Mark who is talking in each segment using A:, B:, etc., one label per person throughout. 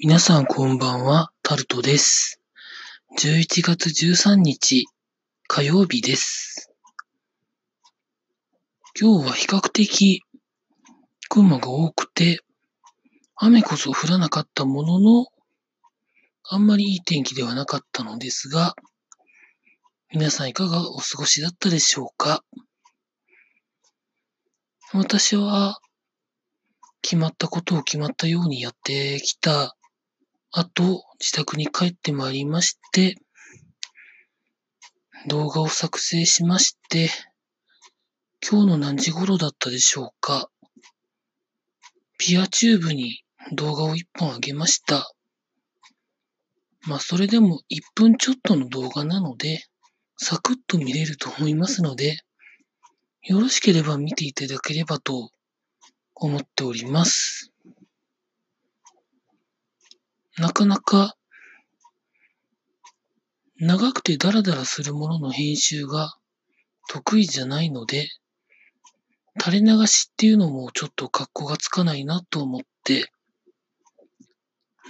A: 皆さんこんばんは、タルトです。11月13日、火曜日です。今日は比較的雲が多くて、雨こそ降らなかったものの、あんまりいい天気ではなかったのですが、皆さんいかがお過ごしだったでしょうか？私は、決まったことを決まったようにやってきた後、自宅に帰ってまいりまして、動画を作成しまして、今日の何時頃だったでしょうか。ピアチューブに動画を一本上げました。まあ、それでも1分ちょっとの動画なので、サクッと見れると思いますので、よろしければ見ていただければと思っております。なかなか長くてダラダラするものの編集が得意じゃないので、垂れ流しっていうのもちょっと格好がつかないなと思って、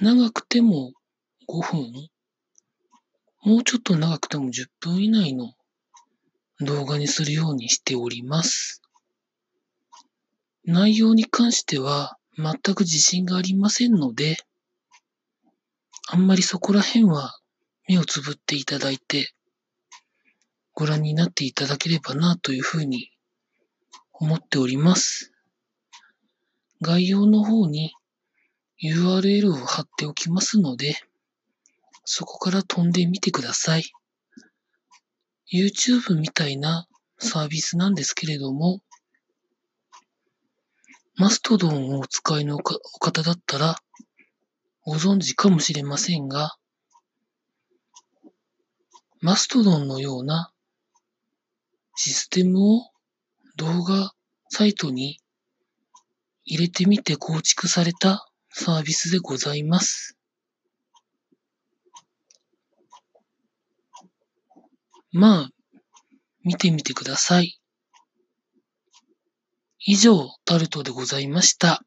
A: 長くても5分、もうちょっと長くても10分以内の動画にするようにしております。内容に関しては全く自信がありませんので、あんまりそこら辺は目をつぶっていただいて、ご覧になっていただければなというふうに思っております。概要の方に URL を貼っておきますので、そこから飛んでみてください。YouTube みたいなサービスなんですけれども、マストドンをお使いのお方だったらご存知かもしれませんが、マストドンのようなシステムを動画サイトに入れてみて構築されたサービスでございます。まあ、見てみてください。以上、タルトでございました。